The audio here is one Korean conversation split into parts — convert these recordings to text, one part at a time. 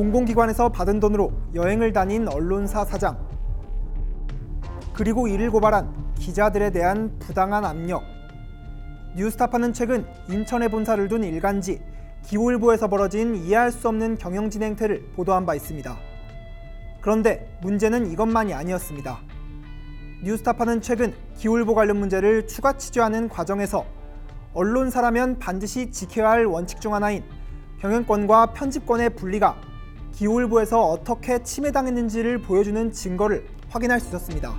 공공기관에서 받은 돈으로 여행을 다닌 언론사 사장. 그리고 이를 고발한 기자들에 대한 부당한 압력. 뉴스타파는 최근 인천에 본사를 둔 일간지 기호일보에서 벌어진 이해할 수 없는 경영진 행태를 보도한 바 있습니다. 그런데 문제는 이것만이 아니었습니다. 뉴스타파는 최근 기호일보 관련 문제를 추가 취재하는 과정에서 언론사라면 반드시 지켜야 할 원칙 중 하나인 경영권과 편집권의 분리가 기호일보에서 어떻게 침해당했는지를 보여주는 증거를 확인할 수 있었습니다.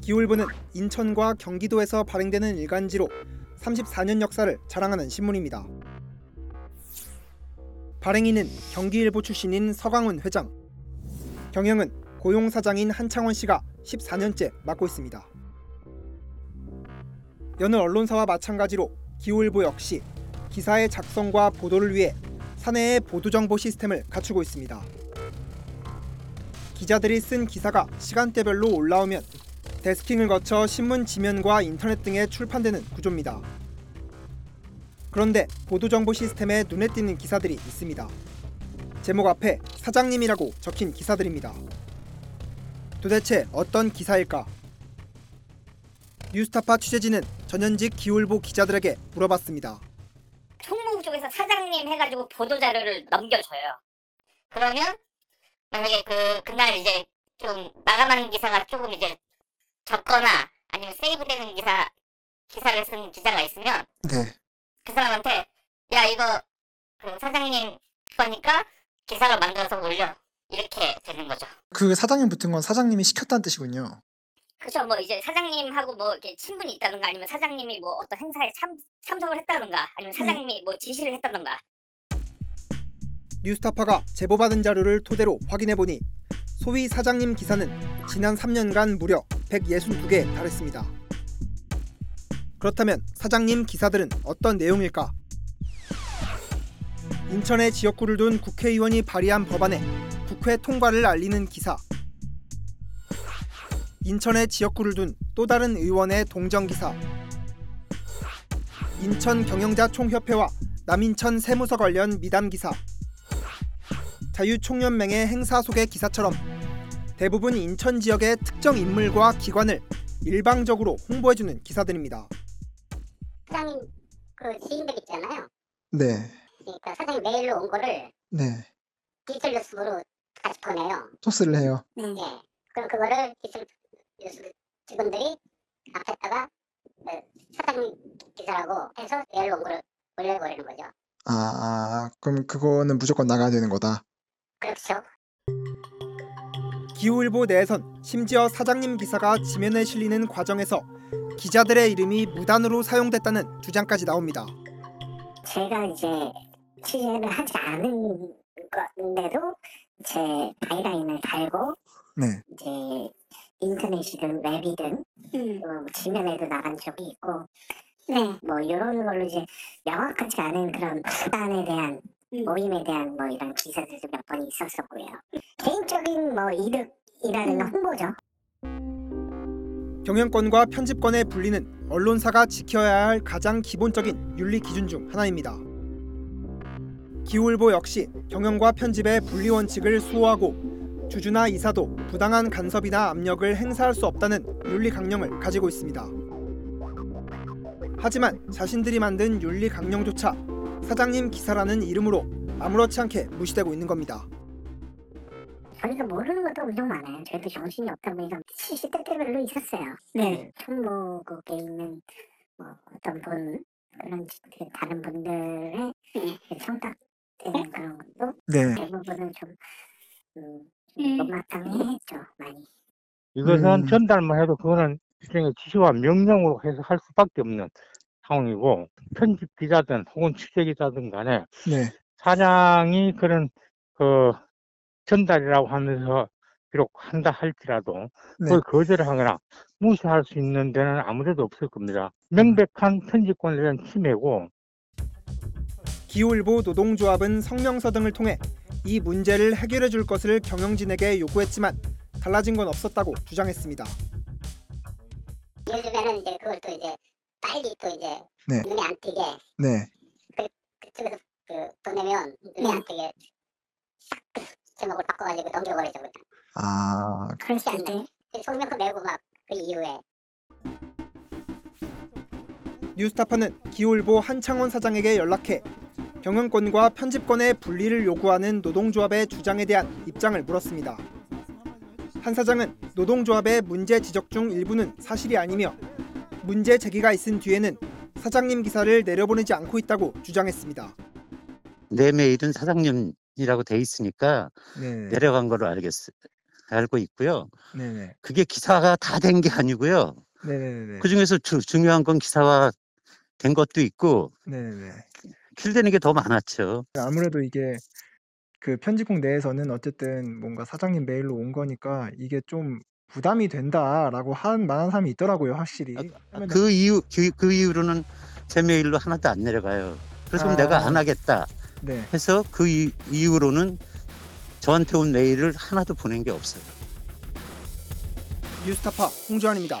기호일보는 인천과 경기도에서 발행되는 일간지로 34년 역사를 자랑하는 신문입니다. 발행인은 경기일보 출신인 서강훈 회장, 경영은 고용 사장인 한창원 씨가 14년째 맡고 있습니다. 여느 언론사와 마찬가지로 기호일보 역시 기사의 작성과 보도를 위해 사내의 보도정보 시스템을 갖추고 있습니다. 기자들이 쓴 기사가 시간대별로 올라오면 데스킹을 거쳐 신문 지면과 인터넷 등에 출판되는 구조입니다. 그런데 보도정보 시스템에 눈에 띄는 기사들이 있습니다. 제목 앞에 사장님이라고 적힌 기사들입니다. 도대체 어떤 기사일까? 뉴스타파 취재진은 전현직 기울보 기자들에게 물어봤습니다. 총무 쪽에서 사장님 해가지고 보도 자료를 넘겨줘요. 그러면 만약에 그 그날 이제 좀 마감하는 기사가 조금 이제 적거나 아니면 세이브되는 기사 기사를 쓴 기자가 있으면 네. 그 사람한테 야 이거 그 사장님 거니까 기사를 만들어서 올려 이렇게 되는 거죠. 그 사장님 붙은 건 사장님이 시켰다는 뜻이군요. 그죠 뭐 이제 사장님하고 뭐 이렇게 친분이 있다든가 아니면 사장님이 뭐 어떤 행사에 참 참석을 했다든가 아니면 사장님이 뭐 지시를 했다든가 뉴스타파가 제보받은 자료를 토대로 확인해 보니 소위 사장님 기사는 지난 3년간 무려 162개에 달했습니다. 그렇다면 사장님 기사들은 어떤 내용일까? 인천의 지역구를 둔 국회의원이 발의한 법안에 국회 통과를 알리는 기사. 인천의 지역구를 둔 또 다른 의원의 동정 기사. 인천 경영자 총협회와 남인천 세무서 관련 미담 기사. 자유총연맹의 행사 소개 기사처럼 대부분 인천 지역의 특정 인물과 기관을 일방적으로 홍보해주는 기사들입니다. 사장님 그 지인들 있잖아요. 네. 그러니까 사장님 메일로 온 거를 네. 디지털 뉴스로 같이 보내요. 토스를 해요. 예. 그럼 그거를 디지털 뉴스 직원들이 앞에다가 그 사장님 기사라고 해서 메일로 온 거를 올려버리는 거죠. 아, 아, 그럼 그거는 무조건 나가야 되는 거다. 그렇죠. 기호일보 내에선 심지어 사장님 기사가 지면에 실리는 과정에서 기자들의 이름이 무단으로 사용됐다는 주장까지 나옵니다. 제가 이제 취재를 하지 않은 건데도 제 byline을 달고 네. 이제 인터넷이든 웹이든 뭐 지면에도 나간 적이 있고 네. 뭐 이런 걸로 이제 명확하지 않은 그런 반단에 대한 음. 모임에 대한 뭐 이런 기사들도 몇 번 있었었고요. 개인적인 뭐 이득이라는 홍보죠. 경영권과 편집권의 분리는 언론사가 지켜야 할 가장 기본적인 윤리 기준 중 하나입니다. 기후일보 역시 경영과 편집의 분리 원칙을 수호하고 주주나 이사도 부당한 간섭이나 압력을 행사할 수 없다는 윤리 강령을 가지고 있습니다. 하지만 자신들이 만든 윤리 강령조차 사장님 기사라는 이름으로 아무렇지 않게 무시되고 있는 겁니다. 저희가 모르는 것도 엄청 많아요. 저희도 정신이 없다 보니까 시시때때 별로 있었어요. 네. 총무국에 있는 뭐 어떤 분 그런 그 다른 분들의 청탁 그런 것도 네. 대부분은 좀 음, 음. 못마땅했죠 많이. 이것은 음. 전달만 해도 그거는 일종의 지시와 명령으로 해서 할 수밖에 없는 상황이고 편집 기자든 혹은 취재 기자든 간에 네. 사장이 그런 그 전달이라고 하면서 비록 한다 할지라도 네. 그걸 거절을 하거나 무시할 수 있는 데는 아무데도 없을 겁니다. 명백한 편집권에 대한 침해고 기후일보 노동조합은 성명서 등을 통해 이 문제를 해결해 줄 것을 경영진에게 요구했지만 달라진 건 없었다고 주장했습니다. 예를 들면은 이제 그걸 또 이제 빨리 또 이제 네. 눈에 안 띄게 네. 그쪽에서 그 보내면 눈에 안 띄게 싹 제목을 바꿔가지고 넘겨버리죠. 그냥. 아, 그렇지 않네. 때 성명서 내고 막 그 이후에 뉴스타파는 기울보 한창원 사장에게 연락해 경영권과 편집권의 분리를 요구하는 노동조합의 주장에 대한 입장을 물었습니다. 한 사장은 노동조합의 문제 지적 중 일부는 사실이 아니며 문제 제기가 있은 뒤에는 사장님 기사를 내려보내지 않고 있다고 주장했습니다. 내 메일은 사장님이라고 돼 있으니까 네. 내려간 거로 알겠 알고 있고요. 네네. 그게 기사가 다 된 게 아니고요. 네네네. 그 중에서 중요한 건 기사화 된 것도 있고 네네 네. 킬되는 게 더 많았죠. 아무래도 이게 그 편집국 내에서는 어쨌든 뭔가 사장님 메일로 온 거니까 이게 좀 부담이 된다라고 한 만한 사람이 있더라고요, 확실히. 왜냐면- 그 이유 그, 그 이후로는 제 메일로 하나도 안 내려가요. 그래서 아. 내가 안 하겠다 네. 해서 그 이, 이후로는 저한테 온 메일을 하나도 보낸 게 없어요. 뉴스타파 홍주환입니다.